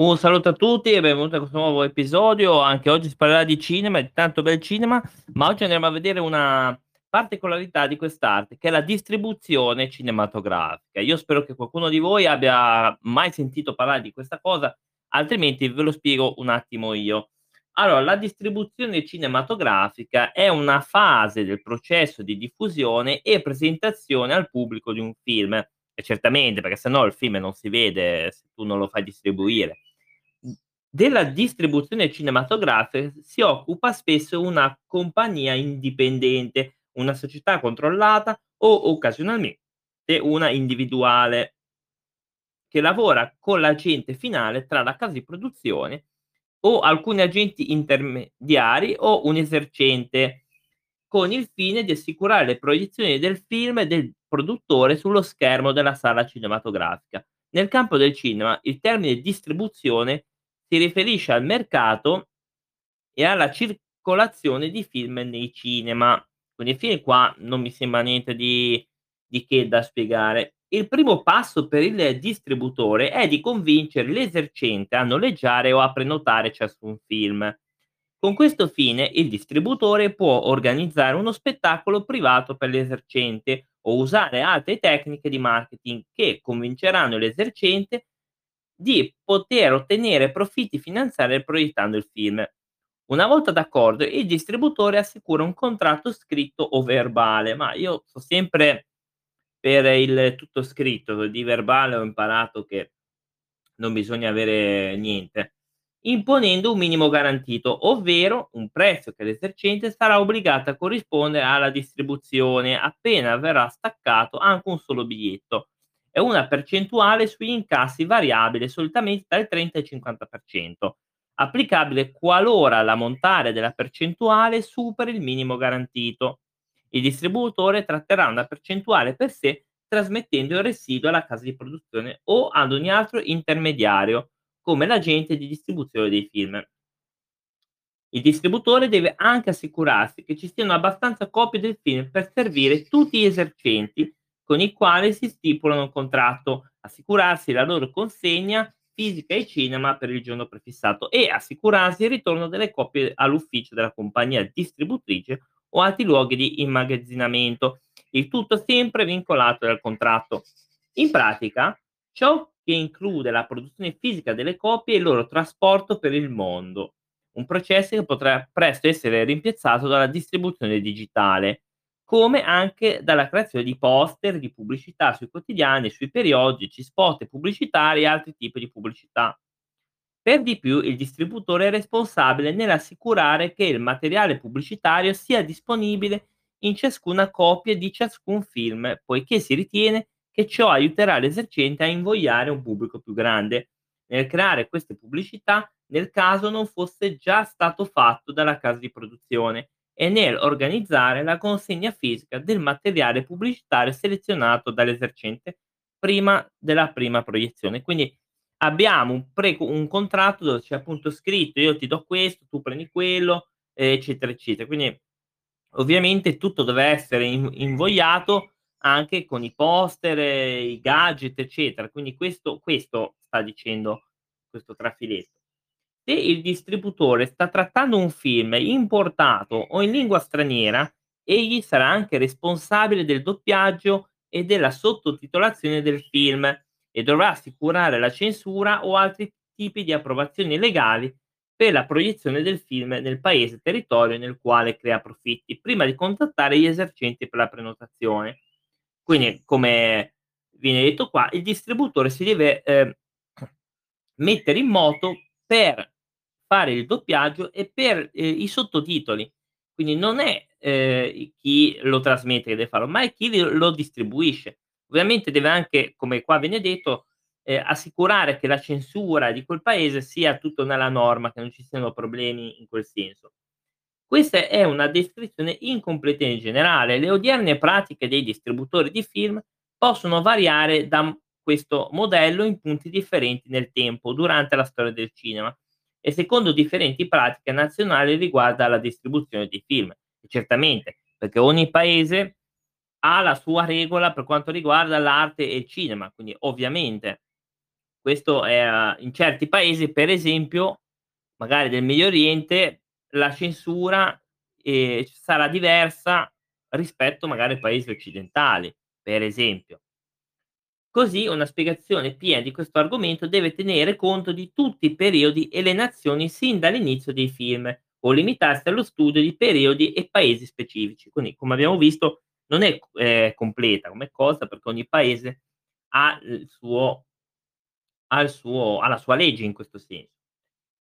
Un saluto a tutti e benvenuti a questo nuovo episodio. Anche oggi si parlerà di cinema, di tanto bel cinema, ma oggi andremo a vedere una particolarità di quest'arte, che è la distribuzione cinematografica. Io spero che qualcuno di voi abbia mai sentito parlare di questa cosa, altrimenti ve lo spiego un attimo io. Allora, la distribuzione cinematografica è una fase del processo di diffusione e presentazione al pubblico di un film. E certamente, perché sennò il film non si vede se tu non lo fai distribuire. Della distribuzione cinematografica si occupa spesso una compagnia indipendente, una società controllata o occasionalmente una individuale che lavora con l'agente finale tra la casa di produzione o alcuni agenti intermediari o un esercente, con il fine di assicurare le proiezioni del film del produttore sullo schermo della sala cinematografica. Nel campo del cinema il termine distribuzione si riferisce al mercato e alla circolazione di film nei cinema. Quindi fin qua non mi sembra niente di, di che da spiegare. Il primo passo per il distributore è di convincere l'esercente a noleggiare o a prenotare ciascun film. Con questo fine il distributore può organizzare uno spettacolo privato per l'esercente o usare altre tecniche di marketing che convinceranno l'esercente di poter ottenere profitti finanziari proiettando il film. Una volta d'accordo, il distributore assicura un contratto scritto o verbale, ma io so sempre per il tutto scritto, di verbale ho imparato che non bisogna avere niente, imponendo un minimo garantito, ovvero un prezzo che l'esercente sarà obbligato a corrispondere alla distribuzione appena verrà staccato anche un solo biglietto e una percentuale sugli incassi variabile solitamente dal 30 al 50%, applicabile qualora l'ammontare della percentuale superi il minimo garantito. Il distributore tratterà una percentuale per sé trasmettendo il residuo alla casa di produzione o ad ogni altro intermediario, come l'agente di distribuzione dei film. Il distributore deve anche assicurarsi che ci siano abbastanza copie del film per servire tutti gli esercenti con i quali si stipulano un contratto, assicurarsi la loro consegna fisica ai cinema per il giorno prefissato e assicurarsi il ritorno delle copie all'ufficio della compagnia distributrice o altri luoghi di immagazzinamento, il tutto sempre vincolato dal contratto. In pratica, ciò che include la produzione fisica delle copie e il loro trasporto per il mondo, un processo che potrà presto essere rimpiazzato dalla distribuzione digitale, come anche dalla creazione di poster, di pubblicità sui quotidiani, sui periodici, spot pubblicitari e altri tipi di pubblicità. Per di più, il distributore è responsabile nell'assicurare che il materiale pubblicitario sia disponibile in ciascuna copia di ciascun film, poiché si ritiene che ciò aiuterà l'esercente a invogliare un pubblico più grande nel creare queste pubblicità nel caso non fosse già stato fatto dalla casa di produzione e nel organizzare la consegna fisica del materiale pubblicitario selezionato dall'esercente prima della prima proiezione. Quindi abbiamo un, pre- un contratto dove c'è appunto scritto io ti do questo, tu prendi quello, eccetera, eccetera. Quindi ovviamente tutto deve essere in- invogliato anche con i poster, i gadget, eccetera. Quindi questo, questo sta dicendo questo trafiletto. Se il distributore sta trattando un film importato o in lingua straniera, egli sarà anche responsabile del doppiaggio e della sottotitolazione del film e dovrà assicurare la censura o altri tipi di approvazioni legali per la proiezione del film nel paese territorio nel quale crea profitti, prima di contattare gli esercenti per la prenotazione. Quindi, come viene detto qua, il distributore si deve eh, mettere in moto per fare il doppiaggio e per eh, i sottotitoli. Quindi non è eh, chi lo trasmette che deve farlo, ma è chi lo distribuisce. Ovviamente deve anche, come qua viene detto, eh, assicurare che la censura di quel paese sia tutto nella norma, che non ci siano problemi in quel senso. Questa è una descrizione incompleta in generale. Le odierne pratiche dei distributori di film possono variare da questo modello in punti differenti nel tempo durante la storia del cinema e secondo differenti pratiche nazionali riguardo alla distribuzione dei film. E certamente, perché ogni paese ha la sua regola per quanto riguarda l'arte e il cinema, quindi ovviamente Questo è a in certi paesi, per esempio, magari del Medio Oriente, la censura, ehm, sarà diversa rispetto magari ai paesi occidentali, per esempio. Così una spiegazione piena di questo argomento deve tenere conto di tutti i periodi e le nazioni sin dall'inizio dei film, o limitarsi allo studio di periodi e paesi specifici. Quindi, come abbiamo visto, non è, ehm, completa come cosa perché ogni paese ha il suo ha il suo ha la sua legge in questo senso.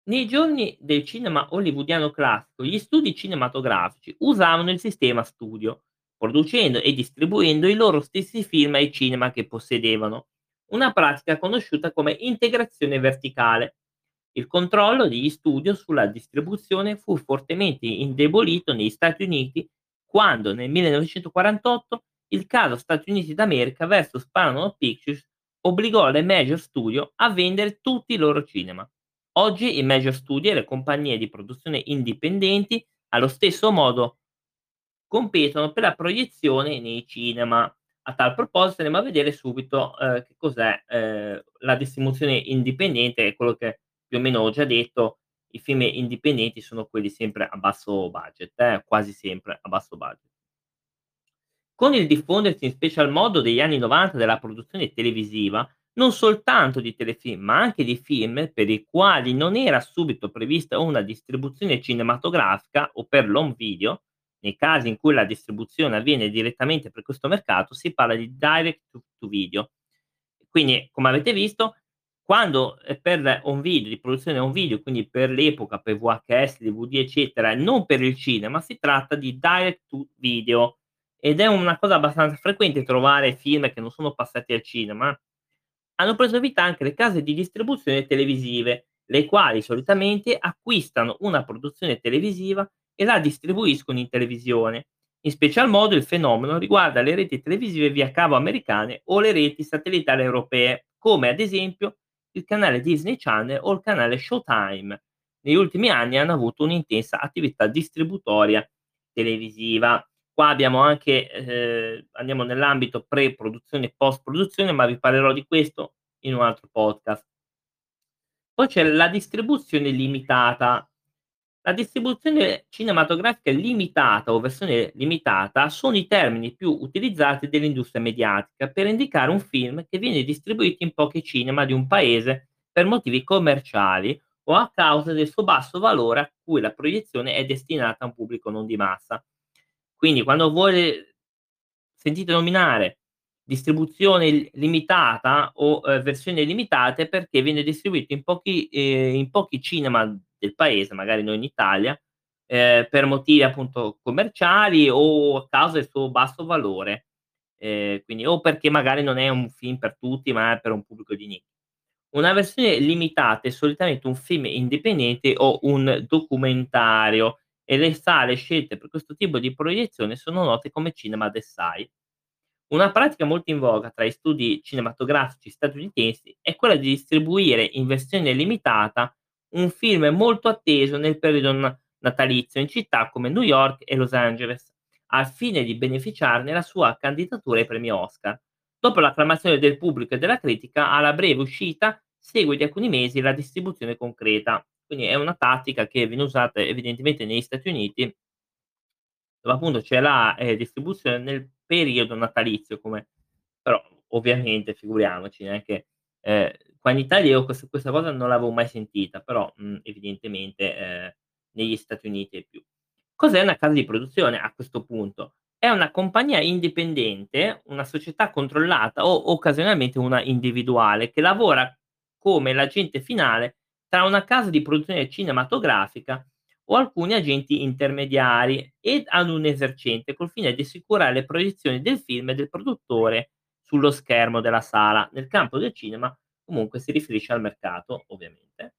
Nei giorni del cinema hollywoodiano classico, gli studi cinematografici usavano il sistema studio, producendo e distribuendo i loro stessi film ai cinema che possedevano, una pratica conosciuta come integrazione verticale. Il controllo degli studio sulla distribuzione fu fortemente indebolito negli Stati Uniti quando nel 1948 il caso Stati Uniti d'America vs Paramount Pictures obbligò le major studio a vendere tutti i loro cinema. Oggi i major studio e le compagnie di produzione indipendenti allo stesso modo competono per la proiezione nei cinema. A tal proposito andiamo a vedere subito, ehm, che cos'è, ehm, la distribuzione indipendente, è quello che più o meno ho già detto, i film indipendenti sono quelli sempre a basso budget, eh, quasi sempre a basso budget. Con il diffondersi in special modo degli anni '90 della produzione televisiva, non soltanto di telefilm, ma anche di film per i quali non era subito prevista una distribuzione cinematografica o per l'home video, nei casi in cui la distribuzione avviene direttamente per questo mercato, si parla di direct to to video. Quindi, come avete visto, quando per home video, di produzione home video, quindi per l'epoca, per VHS, DVD, eccetera, non per il cinema, si tratta di direct to video. Ed è una cosa abbastanza frequente trovare film che non sono passati al cinema. Hanno preso vita anche le case di distribuzione televisive, le quali solitamente acquistano una produzione televisiva e la distribuiscono in televisione. In special modo il fenomeno riguarda le reti televisive via cavo americane o le reti satellitari europee, come ad esempio il canale Disney Channel o il canale Showtime. Negli ultimi anni hanno avuto un'intensa attività distributoria televisiva. Qua abbiamo anche, ehm, andiamo nell'ambito pre-produzione e post-produzione, ma vi parlerò di questo in un altro podcast. Poi c'è la distribuzione limitata. La distribuzione cinematografica limitata o versione limitata sono i termini più utilizzati dall'industria mediatica per indicare un film che viene distribuito in pochi cinema di un paese per motivi commerciali o a causa del suo basso valore a cui la proiezione è destinata a un pubblico non di massa. Quindi quando voi sentite nominare distribuzione limitata o, ehm, versioni limitate perché viene distribuito in pochi ehm, in pochi cinema del paese, magari non in Italia, ehm, per motivi appunto commerciali o a causa del suo basso valore. Ehm, quindi o perché magari non è un film per tutti, ma è per un pubblico di nicchia. Una versione limitata è solitamente un film indipendente o un documentario e le sale scelte per questo tipo di proiezione sono note come cinema d'essai. Una pratica molto in voga tra gli studi cinematografici statunitensi è quella di distribuire in versione limitata un film molto atteso nel periodo natalizio in città come New York e Los Angeles, al fine di beneficiarne la sua candidatura ai premi Oscar. Dopo l'acclamazione del pubblico e della critica, alla breve uscita segue di alcuni mesi la distribuzione concreta, quindi è una tattica che viene usata evidentemente negli Stati Uniti, dove appunto c'è la, ehm, distribuzione nel periodo natalizio come però ovviamente figuriamoci neanche ehm, qua in Italia io questa questa cosa non l'avevo mai sentita, però, mhmm, evidentemente, ehm, negli Stati Uniti è più. Cos'è una casa di produzione a questo punto? È una compagnia indipendente, una società controllata o occasionalmente una individuale che lavora come l'agente finale tra una casa di produzione cinematografica o alcuni agenti intermediari ed ad un esercente col fine di assicurare le proiezioni del film e del produttore sullo schermo della sala. Nel campo del cinema comunque si riferisce al mercato, ovviamente.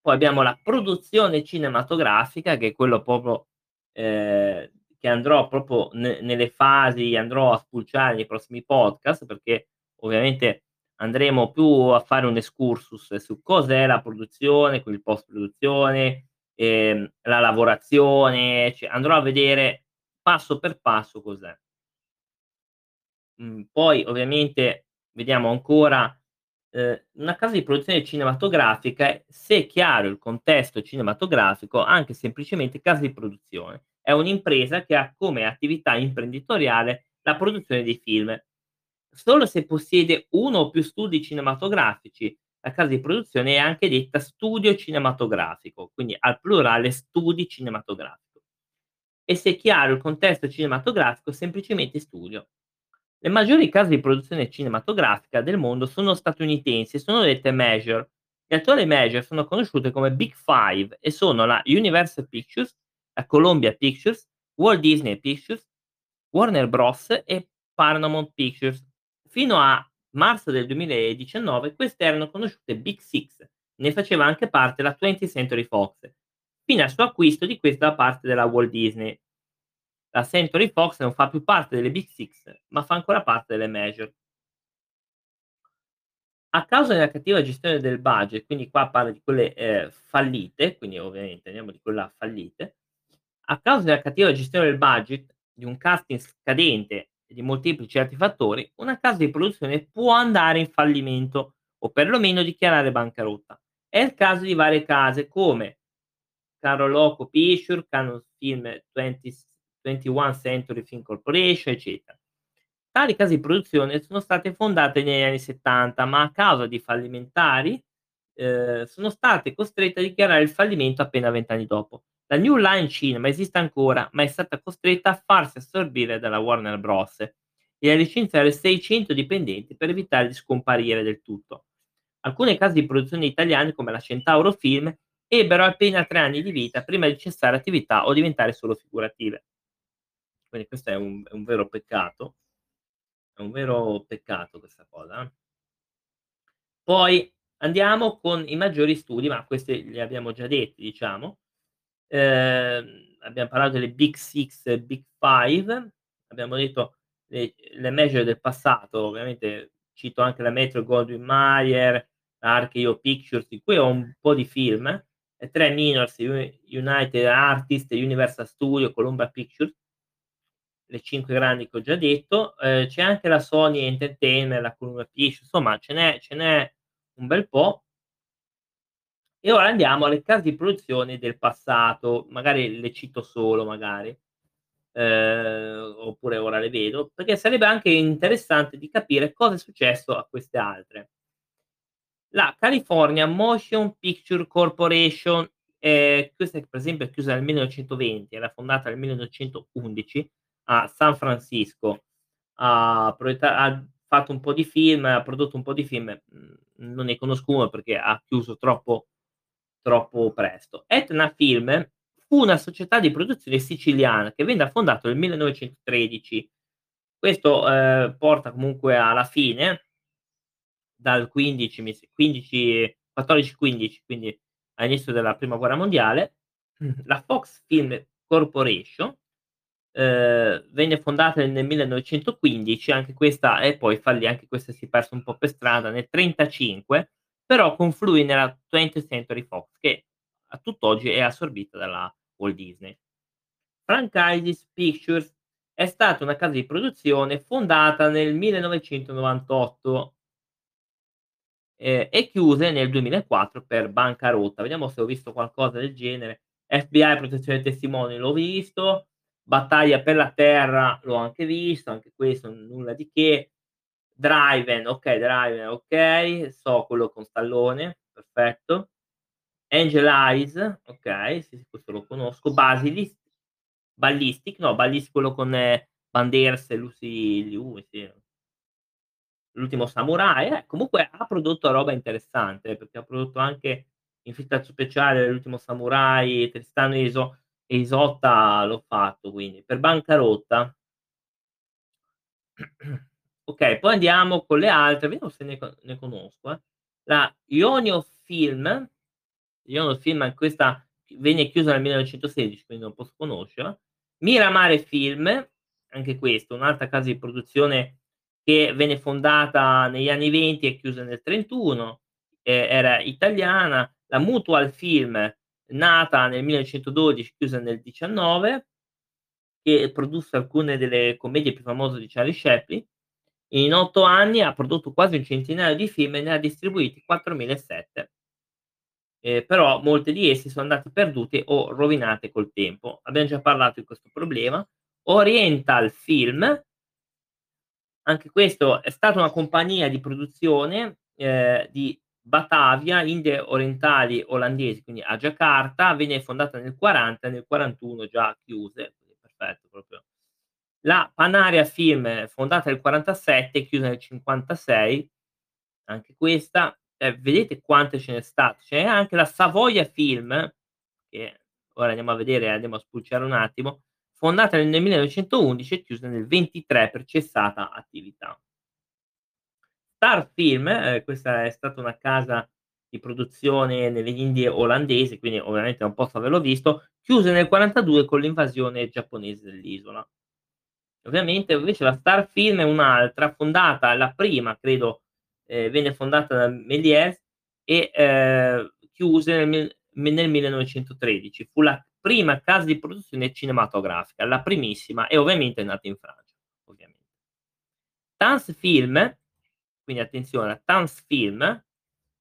Poi abbiamo la produzione cinematografica, che è quello proprio eh, che andrò proprio ne- nelle fasi, andrò a spulciare nei prossimi podcast, perché ovviamente andremo più a fare un excursus su cos'è la produzione, con il post produzione, ehm, la lavorazione, cioè andrò a vedere passo per passo cos'è. Mhmm, poi ovviamente vediamo ancora ehm, una casa di produzione cinematografica se è chiaro il contesto cinematografico, anche semplicemente casa di produzione. È un'impresa che ha come attività imprenditoriale la produzione di film. Solo se possiede 1 o più studi cinematografici, la casa di produzione è anche detta studio cinematografico, quindi al plurale studi cinematografico. E se è chiaro il contesto cinematografico, semplicemente studio. Le maggiori case di produzione cinematografica del mondo sono statunitensi e sono dette major. Le attuali major sono conosciute come Big Five e sono la Universal Pictures, la Columbia Pictures, Walt Disney Pictures, Warner Bros. e Paramount Pictures. Fino a marzo del 2019 queste erano conosciute Big Six, ne faceva anche parte la 20th Century Fox, fino al suo acquisto di questa parte della Walt Disney. La Century Fox non fa più parte delle Big Six, ma fa ancora parte delle Major. A causa della cattiva gestione del budget, quindi qua parla di quelle eh, fallite, quindi ovviamente andiamo di quella fallite, a causa della cattiva gestione del budget, di un casting scadente e di molteplici altri fattori, una casa di produzione può andare in fallimento o perlomeno dichiarare bancarotta. È il caso di varie case come Caro Loco Picture, Canon Film 20, 21 Century Film Corporation, eccetera. Tali case di produzione sono state fondate negli anni 70, ma a causa di fallimentari eh, sono state costrette a dichiarare il fallimento appena vent'anni dopo. La New Line Cinema esiste ancora, ma è stata costretta a farsi assorbire dalla Warner Bros. e a licenziare 600 dipendenti per evitare di scomparire del tutto. Alcune case di produzione italiane, come la Centauro Film, ebbero appena tre anni di vita prima di cessare attività o diventare solo figurative. Quindi questo è un, è un vero peccato. È un vero peccato questa cosa. Eh. Poi andiamo con i maggiori studi, ma questi li abbiamo già detti, diciamo. Eh, abbiamo parlato delle Big Six, Big Five, abbiamo detto le, le major del passato, ovviamente cito anche la Metro Goldwyn Mayer, RKO Pictures, di cui ho un po' di film, e tre minors, United Artists, Universal Studio, Columbia Pictures, le cinque grandi che ho già detto, eh, c'è anche la Sony Entertainment, la Columbia Pictures, insomma ce n'è, ce n'è un bel po'. E ora andiamo alle case di produzione del passato, magari le cito solo, magari, eh, oppure ora le vedo, perché sarebbe anche interessante di capire cosa è successo a queste altre. La California Motion Picture Corporation, eh, questa per esempio è chiusa nel 1920, era fondata nel 1911 a San Francisco, ha, ha fatto un po' di film, ha prodotto un po' di film, mm, non ne conosco uno perché ha chiuso troppo, troppo presto. Etna Film fu una società di produzione siciliana che venne fondata nel 1913. Questo eh, porta comunque alla fine, dal 15, 15 14-15, quindi all'inizio della prima guerra mondiale, la Fox Film Corporation eh, venne fondata nel 1915, anche questa e poi fallì, anche questa si è persa un po' per strada nel 1935, però confluì nella 20th Century Fox che a tutt'oggi è assorbita dalla Walt Disney. Franchises Pictures è stata una casa di produzione fondata nel 1998 eh, e chiuse nel 2004 per bancarotta. Vediamo se ho visto qualcosa del genere. FBI protezione dei testimoni l'ho visto, Battaglia per la terra l'ho anche visto, anche questo nulla di che. Driven, ok, Driven, ok, so quello con Stallone, perfetto. Angel Eyes, ok, sì, questo lo conosco. Basilist, Ballistic, no, Ballistic quello con eh, Banderas e Lucy Liu, sì. L'ultimo samurai, eh, comunque ha prodotto roba interessante, perché ha prodotto anche Infiltrato speciale, L'ultimo samurai, Tristano Iso, e Isotta l'ho fatto quindi per bancarotta. ok, poi andiamo con le altre, vediamo se ne, ne conosco. Eh. La Ionio Film, Ionio Film, questa venne chiusa nel 1916, quindi non posso conoscere. Miramare Film, anche questo, un'altra casa di produzione che venne fondata negli anni 20 e chiusa nel 31, eh, era italiana. La Mutual Film, nata nel 1912, chiusa nel 19, che produsse alcune delle commedie più famose di Charlie Chaplin. In 8 anni ha prodotto quasi un centinaio di film e ne ha distribuiti 4007. Ehm, però molte di essi sono andate perdute o rovinate col tempo. Abbiam già parlato di questo problema. Oriental Film anche questo è stata una compagnia di produzione, ehm, di Batavia, Indie Orientali Olandesi, quindi a Giacarta, venne fondata nel '40, nel '41 già chiuse, perfetto proprio. La Panaria Film, fondata nel '47, chiusa nel '56, anche questa. Eh, vedete quante ce n'è state? Ce n'è anche la Savoia Film, che ora andiamo a vedere, andiamo a spulciare un attimo, fondata nel 1911 e chiusa nel '23 per cessata attività. Star Film, ehm, questa è stata una casa di produzione nelle Indie olandesi, quindi ovviamente non posso averlo visto, chiuse nel '42 con l'invasione giapponese dell'isola. Ovviamente invece la Star Film è un'altra, fondata la prima credo, ehm, venne fondata da Méliès e, ehm, chiuse nel nel 1913. Fu la prima casa di produzione cinematografica, la primissima e ovviamente è nata in Francia, ovviamente. Tanz Film, quindi attenzione, la Tanz Film,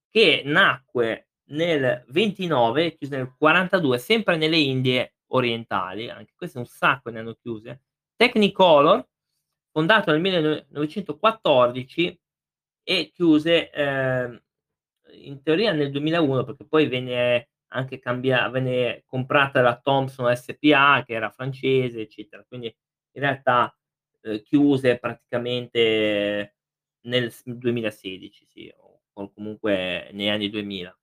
che nacque nel '29 e chiuse nel '42, sempre nelle Indie orientali, anche queste un sacco ne hanno chiuse. Technicolor, fondato nel 1914 e chiuse, ehm, in teoria nel 2001 perché poi venne anche cambia venne comprata da Thomson SPA che era francese, eccetera. Quindi in realtà, uhm, chiuse praticamente nel s 2016, sì, o comunque negli anni 2000.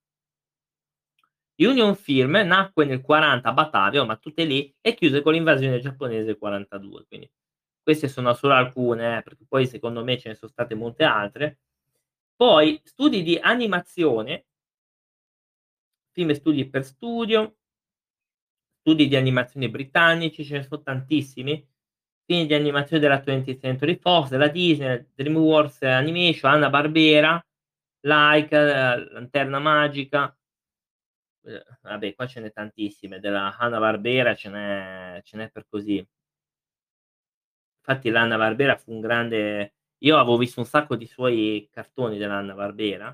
Union Film nacque nel '40 a Batavia, ma tutte lì, e chiuse con l'invasione giapponese del '42. Quindi queste sono solo alcune, eh, perché poi secondo me ce ne son state molte altre. Poi studi di animazione Film e studi per studio studi di animazione britannici, ce ne son tantissimi. Film di animazione della 20th Century Fox, della Disney, DreamWorks Animation, Hanna-Barbera, Laika, Lanterna Magica. Uhm, vabbè qua ce n'è tantissime, della Hanna-Barbera ce n'è ce n'è per così. Fatti l'Hanna-Barbera fu un grande io avevo visto un sacco di suoi cartoni dell'Hanna-Barbera.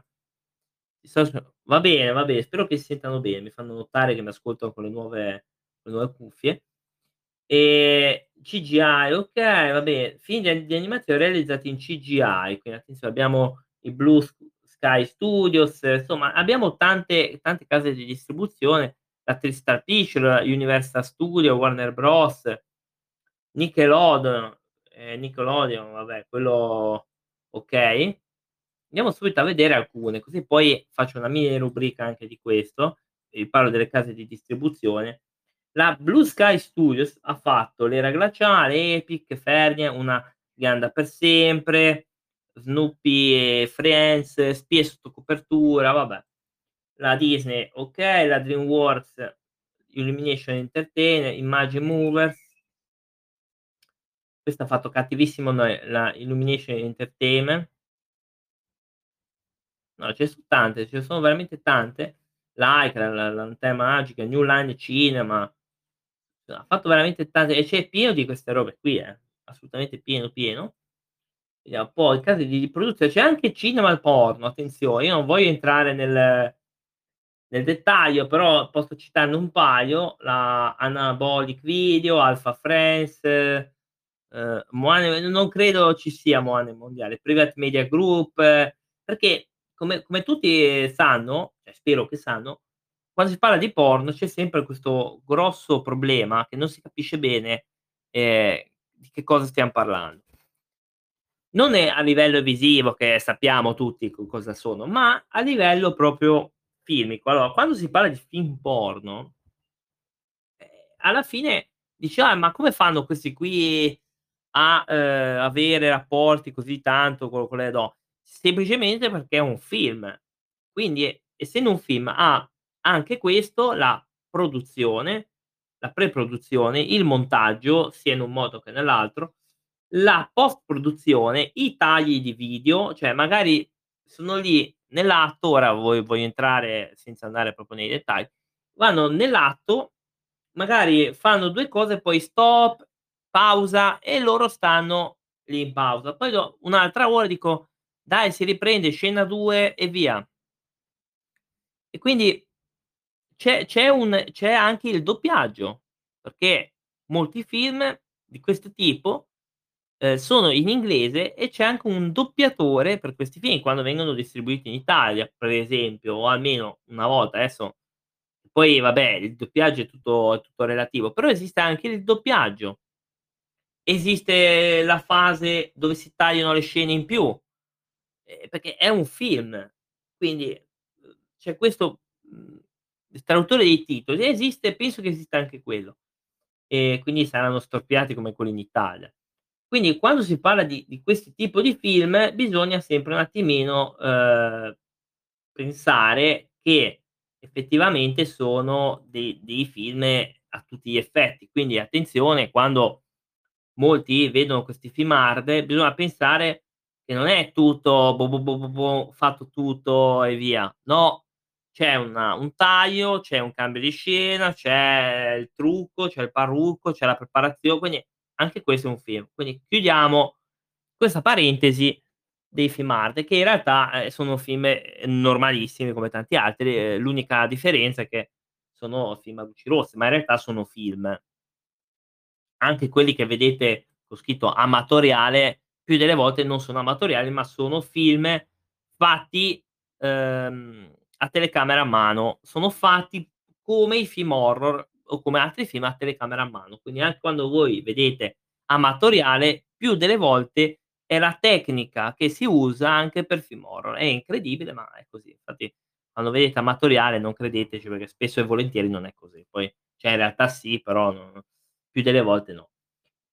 Va bene, va bene, spero che si sentano bene, mi fanno notare che mi ascoltano con le nuove con le nuove cuffie. Ehm, CGI, okay, va bene. Film di di animazione realizzati in CGI, quindi attenzione abbiamo i Blue Sky Studios, insomma abbiamo tante tante case di distribuzione, la Tristar Pictures, Universal Studios, Warner Bros, Nickelodeon, ehm, Nickelodeon vabbè quello okay. Andiamo subito a vedere alcune, così poi faccio una mini rubrica anche di questo, vi parlo delle case di distribuzione. La Blue Sky Studios ha fatto L'era glaciale, Epic, Fernia, Una ghianda per sempre, Snoopy e Friends, Spie sotto copertura, vabbè. La Disney okay, la DreamWorks, Illumination Entertainment, Imagine Movers. Questa ha fatto cattivissimo noi la Illumination Entertainment. No, ce ne son tante, ce ne sono veramente tante. Laika, la la Lanterna Magica, New Line Cinema. Ha fatto veramente tante e c'è pieno di queste robe qui, eh, assolutamente pieno, pieno. Vediamo poi case di produzione c'è anche cinema porno, attenzione, io non voglio entrare nel nel dettaglio, però posso citarne un paio, la Anabolic Video, Alpha Friends, uhm, Moane non credo ci sia Moane Mondiale, Private Media Group, perché come come tutti sanno, cioè spero che sanno, quando si parla di porno c'è sempre questo grosso problema che non si capisce bene, ehm, di che cosa stiam parlando. Non è a livello visivo che sappiamo tutti co cosa sono, ma a livello proprio filmico. Allora, quando si parla di film porno ehm, alla fine dici: "Ah, ma come fanno questi qui a, uhm, avere rapporti così tanto co con le do" semplicemente perché è un film. Quindi essendo un film ha anche questo, la produzione, la pre-produzione, il montaggio, sia in un modo che nell'altro, la post-produzione, i tagli di video, cioè magari sono lì nell'atto, ora vo voglio entrare senza andare proprio nei dettagli, vanno nell'atto, magari fanno 2 cose, poi stop, pausa e loro stanno lì in pausa. Poi do un'altra ora dico: "Dai si riprende, scena 2 e via". E quindi c'è c'è un c'è anche il doppiaggio, perché molti film di questo tipo, ehm, sono in inglese e c'è anche un doppiatore per questi film quando vengono distribuiti in Italia, per esempio, o almeno una volta, adesso poi vabbè il doppiaggio è tutto è tutto relativo, però esiste anche il doppiaggio. Esiste la fase dove si tagliano le scene in più, ehm, perché è un film, quindi, uhm, c'è questo, il traduttore dei titoli esiste, penso che esista anche quello. E quindi saranno storpiati come quelli in Italia. Quindi quando si parla di di questi tipo di film bisogna sempre un attimino, uhm, pensare che effettivamente sono dei dei film a tutti gli effetti. Quindi attenzione quando molti vedono questi film hard, bisogna pensare che non è tutto bo bo bo bo bo fatto tutto e via. No, c'è una un taglio, c'è un cambio di scena, c'è il trucco, c'è il parrucco, c'è la preparazio quindi anche questo è un film. Quindi chiudiamo questa parentesi dei film hard che in realtà, ehm, sono film, ehm, normalissimi come tanti altri, ehm, l'unica differenza è che sono film a luci rosse, ma in realtà sono film. Anche quelli che vedete con scritto amatoriale, più delle volte non sono amatoriali, ma sono film fatti, uhm, a telecamera a mano. Sono fatti come i film horror o come altri film a telecamera a mano. Quindi anche quando voi vedete amatoriale, più delle volte è la tecnica che si usa anche per film horror. È incredibile, ma è così. Infatti quando vedete amatoriale non credeteci perché spesso e volentieri non è così. Poi cioè in realtà sì, però no più delle volte no.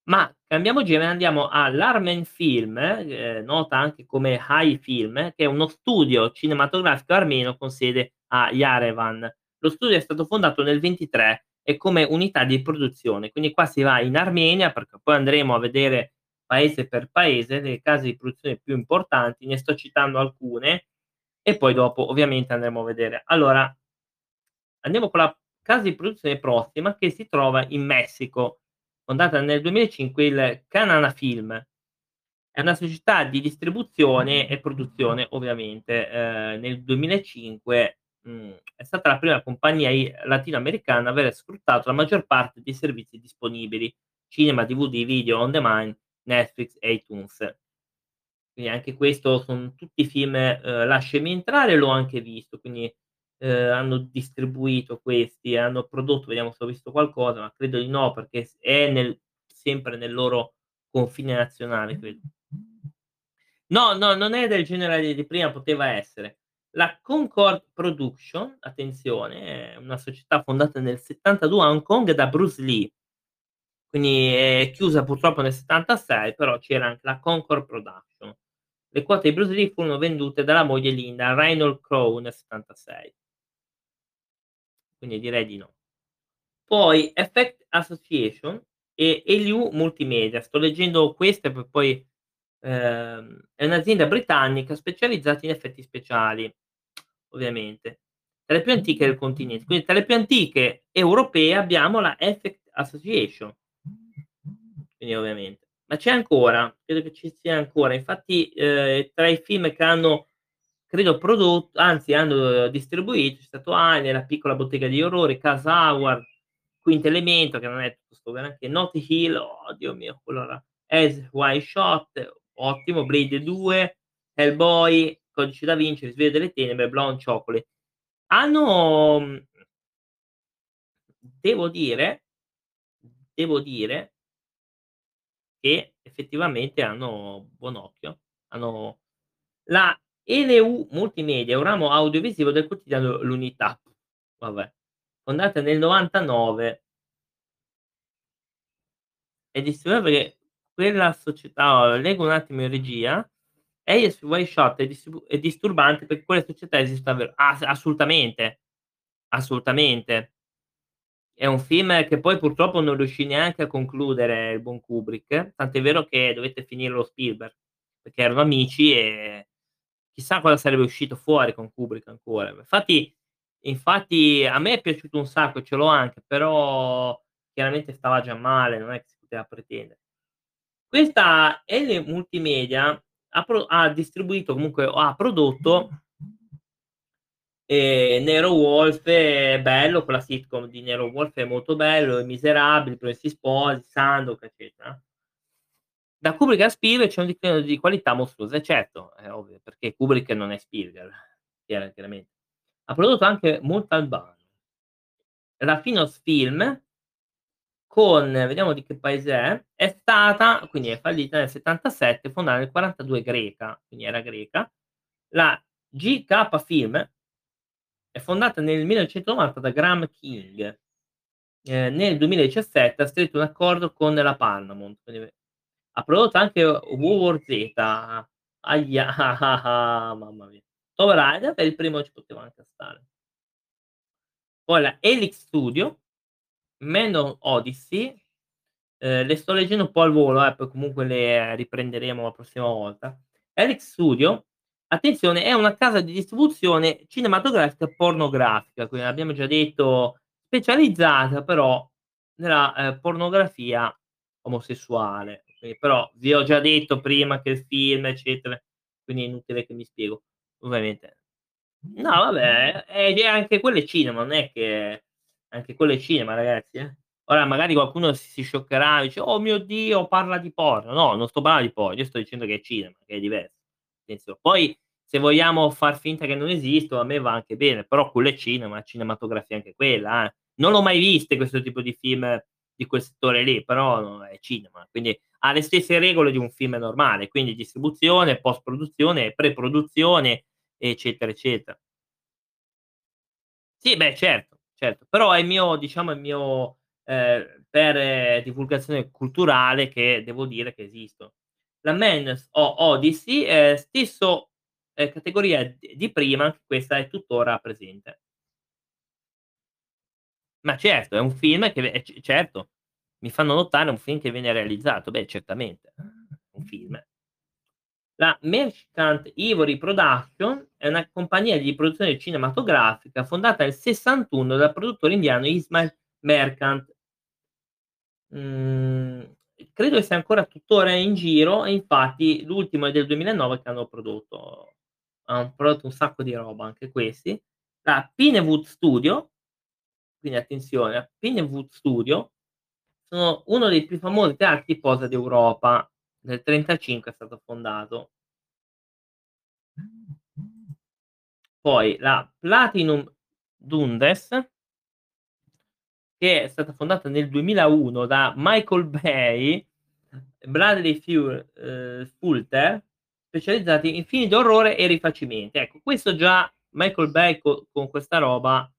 Ma cambiamo genere e andiamo all'Armen Film, ehm, nota anche come Hai Film, che è uno studio cinematografico armeno con sede a Yerevan. Lo studio è stato fondato nel '23 e come unità di produzione, quindi qua si va in Armenia, perché poi andremo a vedere paese per paese le case di produzione più importanti, ne sto citando alcune e poi dopo ovviamente andremo a vedere. Allora andiamo con la casa di produzione prossima che si trova in Messico, fondata nel 2005 il Canana Film. È una società di distribuzione e produzione ovviamente, ehm, nel 2005, mhmm, è stata la prima compagnia latinoamericana a avere sfruttato la maggior parte dei servizi disponibili: cinema, DVD, video on demand, Netflix e iTunes. Quindi anche questo son tutti film, uhm, lasciami entrare, l'ho anche visto, quindi, uhm, hanno distribuito questi, hanno prodotto, vediamo se ho visto qualcosa, ma credo di no perché è nel sempre nel loro confine nazionale credo. No, no, non è del genere di prima, poteva essere. La Concord Production, attenzione, è una società fondata nel '72 a Hong Kong da Bruce Lee. Quindi è chiusa purtroppo nel '76, però c'era anche la Concord Production. Le quote di Bruce Lee furono vendute dalla moglie Linda a Reinhold Crowe nel '76. Quindi direi di no. Poi Effect Association e Elio Multimedia. Sto leggendo queste per poi ehm, è un'azienda britannica specializzata in effetti speciali, ovviamente. Tra le più antiche del continente. Quindi tra le più antiche europee abbiamo la Effect Association. Quindi ovviamente. Ma c'è ancora, credo che ci sia ancora. Infatti, ehm, tra i film che hanno credo prodotto anzi hanno distribuito, c'è stato Alien, La piccola bottega degli orrori, Casa Howard, Quinto Elemento, che non è tutto sto granché, Notting Hill, oh Dio mio, quello là, Eyes Wide Shut, ottimo, Blade 2, Hellboy, Codice da Vinci, Risveglio delle tenebre, Blonde Chocolate. Hanno mhmm devo dire devo dire che effettivamente hanno buon occhio. Hanno la ELU Multimedia un ramo audiovisivo del quotidiano L'Unità. Vabbè, fondata nel '99 è distribuita perché quella società leggo un attimo in regia, Eyes Wide Shut è distribu è disturbante perché quella società esiste davvero. As assolutamente, assolutamente. È un film che poi purtroppo non riuscì neanche a concludere il buon Kubrick, tant'è vero che dovette finirlo Spielberg, perché erano amici e chissà cosa sarebbe uscito fuori con Kubrick ancora. Infatti infatti a me è piaciuto un sacco, ce l'ho anche, però chiaramente stava già male, non è che si poteva pretendere. Questa L Multimedia ha pro ha distribuito comunque ha prodotto ehm, Nero Wolfe è bello, quella sitcom di Nero Wolfe è molto bello, I Miserabili, Promessi Sposi, Sandok, eccetera. Da Kubrick a Spielberg c'è un declino di qualità mostruosa, certo, è ovvio, perché Kubrick non è Spielberg, chiara chiaramente. Ha prodotto anche Montalbano. La Finos Film con vediamo di che paese è, è stata quindi è fallita nel '77, fondata nel '42, greca, quindi era greca. La GK Film è fondata nel 1990 da Graham King. Ehm, nel 2017 ha stretto un accordo con la Paramount, quindi ha prodotto anche WoW Z. Ahia, mamma mia. Tomb Raider, beh il primo ci poteva anche stare. Poi la Helix Studio, Manon Odyssey, ehm, le sto leggendo un po' al volo, eh, poi comunque le riprenderemo la prossima volta. Helix Studio, attenzione, è una casa di distribuzione cinematografica pornografica, quindi abbiamo già detto specializzata però nella, ehm, pornografia omosessuale. Quindi però vi ho già detto prima che il film, eccetera, quindi è inutile che mi spiego, ovviamente. No vabbè, è e anche quello è cinema, non è che anche quello è cinema ragazzi, eh. Ora magari qualcuno si si scioccherà, dice: "Oh mio Dio, parla di porno." No, non sto parlando di porno, io sto dicendo che è cinema, che è diverso. Attenzione. Poi se vogliamo far finta che non esistono, a me va anche bene, però quello è cinema, cinematografia anche quella, eh. Non l'ho mai viste questo tipo di film di quel settore lì, però è cinema, quindi ha le stesse regole di un film normale, quindi distribuzione, post produzione, pre-produzione, eccetera, eccetera. Sì, beh certo, certo, però è il mio diciamo, è il mio ehm, per divulgazione culturale che devo dire che esistono. La Men's O Odyssey, ehm, stesso, ehm, categoria di prima, questa è tuttora presente. Ma certo, è un film che eh certo, mi fanno notare, un film che viene realizzato. Beh, certamente, un film. La Merchant Ivory Production è una compagnia di produzione cinematografica fondata nel '61 dal produttore indiano Ismail Merchant. Mhmm, credo che sia ancora tuttora in giro e infatti l'ultimo è del 2009 che hanno prodotto. Han prodotto un sacco di roba anche questi. La Pinewood Studio, quindi attenzione, Pinewood Studio, sono uno dei più famosi teatri posa d'Europa. Nel '35 è stato fondato. Poi la Platinum Dundes che è stata fondata nel 2001 da Michael Bay, Bradley Fulter, specializzati in film d'orrore e rifacimenti. Ecco, questo già Michael Bay co con questa roba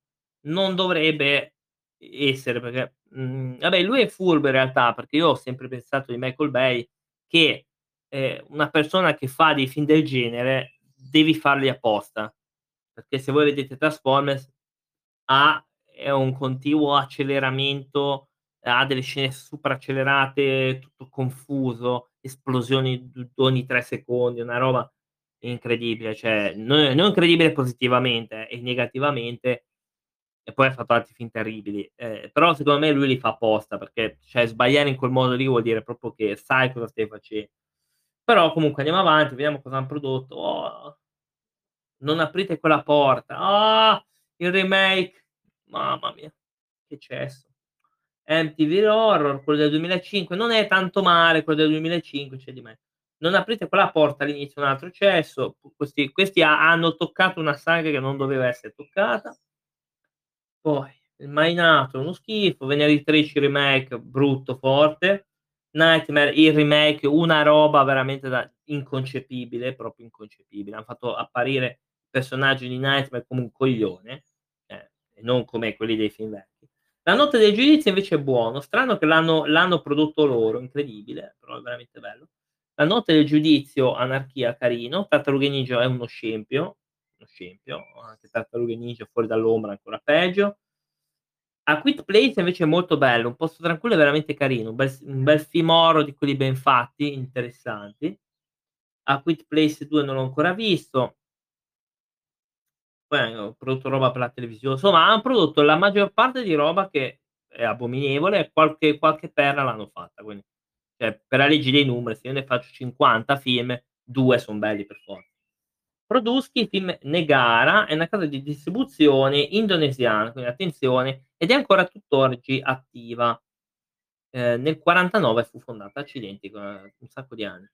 non dovrebbe essere perché, mhmm, vabbè lui è furbo in realtà, perché io ho sempre pensato di Michael Bay che, ehm, una persona che fa dei film del genere devi farli apposta. Perché se voi vedete Transformers ha è un continuo acceleramento, ha delle scene super accelerate, tutto confuso, esplosioni ogni 3 secondi, una roba incredibile, cioè no non incredibile positivamente e negativamente, e poi ha fatto altri film terribili. Ehm, però secondo me lui li fa apposta, perché cioè sbagliare in quel modo lì vuol dire proprio che sai cosa stai face però comunque andiamo avanti, vediamo cosa han prodotto. Oh! Non aprite quella porta. Ah! Il remake. Mamma mia, che cesso. Amityville Horror, quello del 2005, non è tanto male quello del 2005, c'è di me Non aprite quella porta, all'inizio un altro cesso. Questi questi ha hanno toccato una saga che non doveva essere toccata. Poi Il Mai Nato, uno schifo. Venerdì 13 remake, brutto, forte. Nightmare, il remake, una roba veramente da inconcepibile, proprio inconcepibile. Han fatto apparire personaggi di Nightmare come un coglione, eh, e non come quelli dei film vecchi. La notte del giudizio invece è buono, strano che l'hanno l'hanno prodotto loro, incredibile, però è veramente bello. La notte del giudizio, anarchia, carino. Tartarughe Ninja è uno scempio, scempio, anche Tartarughe Ninja fuori dall'ombra ancora peggio. A Quiet Place invece è molto bello, un posto tranquillo e veramente carino, un bel un bel film horror di quelli ben fatti, interessanti. A Quiet Place 2 non l'ho ancora visto. Poi hanno prodotto roba per la televisione, insomma han prodotto la maggior parte di roba che è abominevole qualche qualche perla l'hanno fatta, quindi Cioè, per la legge dei numeri, se io ne faccio 50 film, 2 son belli per for Produschi Film Negara è una casa di distribuzione indonesiana, quindi attenzione, ed è ancora tutt'oggi attiva. Ehm, nel '49 fu fondata, accidenti, un sacco di anni.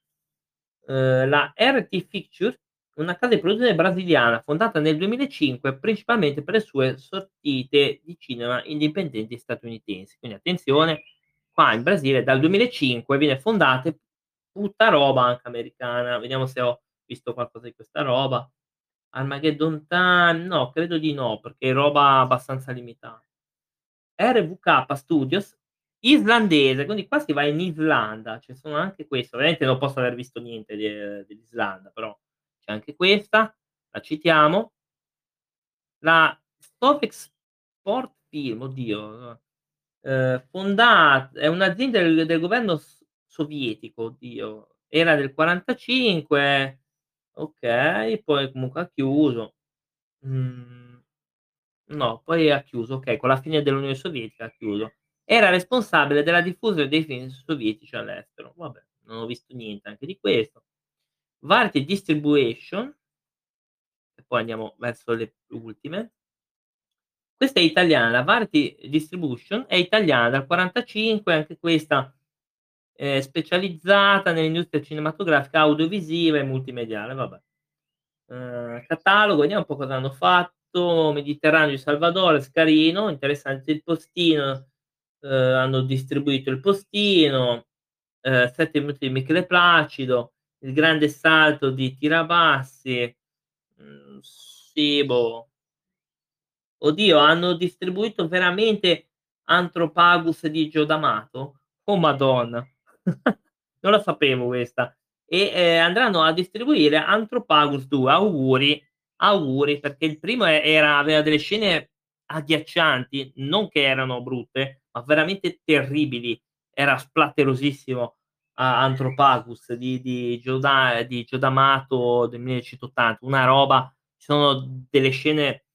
Ehm, la RT Pictures, una casa di produzione brasiliana fondata nel 2005 principalmente per le sue sortite di cinema indipendenti statunitensi. Quindi attenzione, qua in Brasile dal 2005 viene fondata tutta roba anche americana. Vediamo se ho visto qualcosa di questa roba. Armageddon Time, no, credo di no, perché è roba abbastanza limita RVK Studios, islandese, quindi qua si va in Islanda, ci sono anche questo. Ovviamente non posso aver visto niente de dell'Islanda, però c'è anche questa, la citiamo. La Stovek Sport Film, oddio, ehm, fonda è un'azienda del del governo sovietico, oddio, era del '45, okay, poi comunque ha chiuso. Mhmm, no, poi ha chiuso, okay, con la fine dell'Unione Sovietica ha chiuso. Era responsabile della diffusione dei film sovietici all'estero. Vabbè, non ho visto niente anche di questo. Variety Distribution e poi andiamo verso le ultime. Questa è italiana, la Variety Distribution è italiana dal '45, anche questa, ehm, specializzata nell'industria cinematografica, audiovisiva e multimediale, vabbè. Ehm, catalogo, vediamo un po' cosa hanno fatto. Mediterraneo di Salvador, Scarino, interessante il postino, ehm, hanno distribuito il postino, ehm, 7 minuti di Michele Placido, Il grande salto di Tirabassi, mhmm, sì, boh. Oddio, hanno distribuito veramente Anthrophagus di Gio D'Amato? Oh madonna, non la sapevo questa. E, ehm, andranno a distribuire Anthrophagus 2, auguri, auguri, perché il primo era aveva delle scene agghiaccianti, non che erano brutte, ma veramente terribili. Era splatterosissimo a Anthrophagus di di Gio Da di Gio D'Amato del 1980, una roba ci sono delle scene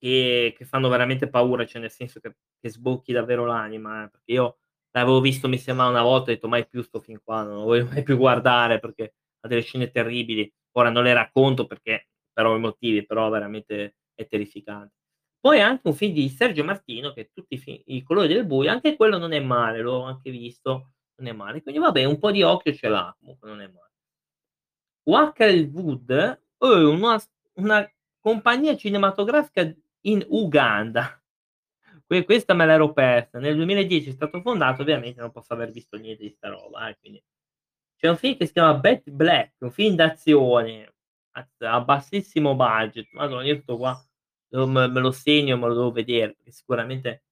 che che fanno veramente paura, cioè nel senso che che sbocchi davvero l'anima, eh, perché io l'avevo visto mi sembra una volta, ho detto: "Mai più 'sto film qua, non lo voglio mai più guardare", perché ha delle scene terribili. Ora non le racconto perché per ovvi motivi, però veramente è terrificante. Poi anche un film di Sergio Martino, che tutti i fi I colori del buio, anche quello non è male, l'ho anche visto, non è male. Quindi vabbè, un po' di occhio ce l'ha, comunque non è male. Wackelwood, oh, una s una compagnia cinematografica in Uganda. Que questa me l'ero persa. Nel 2010 è stato fondato, ovviamente non posso aver visto niente di sta roba, eh, quindi c'è un film che si chiama Bat Black, un film d'azione a bassissimo budget. Madonna, io sto qua, me me lo segno, me lo devo vedere, perché sicuramente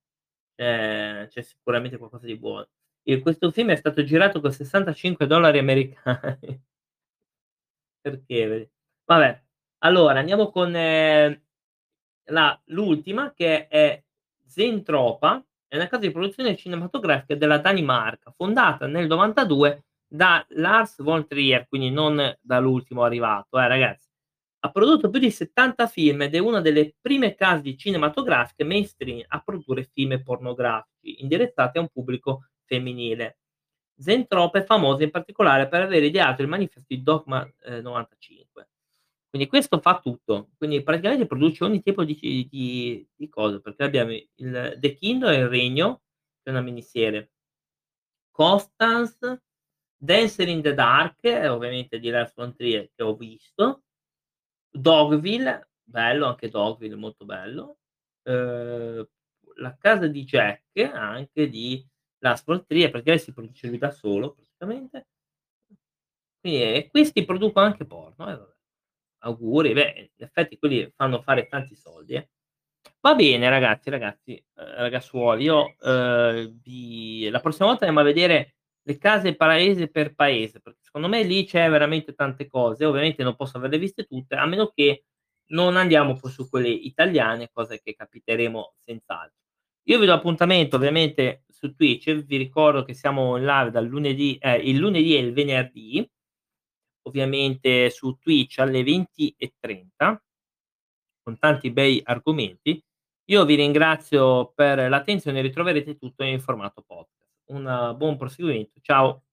ehm, c'è sicuramente qualcosa di buono. E questo film è stato girato con 65 dollari americani. Perché? Vabbè, allora andiamo con, ehm, la l'ultima che è Zentropa, è una casa di produzione cinematografica della Danimarca, fondata nel '92 da Lars von Trier, quindi non dall'ultimo arrivato, eh, ragazzi. Ha prodotto più di 70 film ed è una delle prime case cinematografiche mainstream a produrre film pornografici, indirizzati a un pubblico femminile. Zentropa è famosa in particolare per aver ideato il manifesto di Dogma, ehm, 95. Quindi questo fa tutto, quindi praticamente produce ogni tipo di di di cosa, perché abbiamo il The Kingdom e il Regno, che è una miniserie. Constance, Dancer in the Dark, ovviamente di Lars von Trier che ho visto. Dogville, bello anche Dogville, molto bello. Uhm, La casa di Jack, anche di Lars von Trier, perché si produce lui da solo praticamente. Quindi e questi producono anche porno, eh. Auguri, beh, in effetti quelli fanno fare tanti soldi, eh. Va bene ragazzi, ragazzi, ehm, ragazzuoli, io, uhm, vi la prossima volta andiamo a vedere le case paese per paese, perché secondo me lì c'è veramente tante cose. Ovviamente non posso averle viste tutte, a meno che non andiamo poi su quelle italiane, cosa che capiteremo senz'altro. Io vi do appuntamento ovviamente su Twitch, vi ricordo che siamo in live dal lunedì ehm, il lunedì e il venerdì ovviamente su Twitch alle 20:30 con tanti bei argomenti. Io vi ringrazio per l'attenzione, ritroverete tutto in formato podcast. un buon proseguimento. Ciao.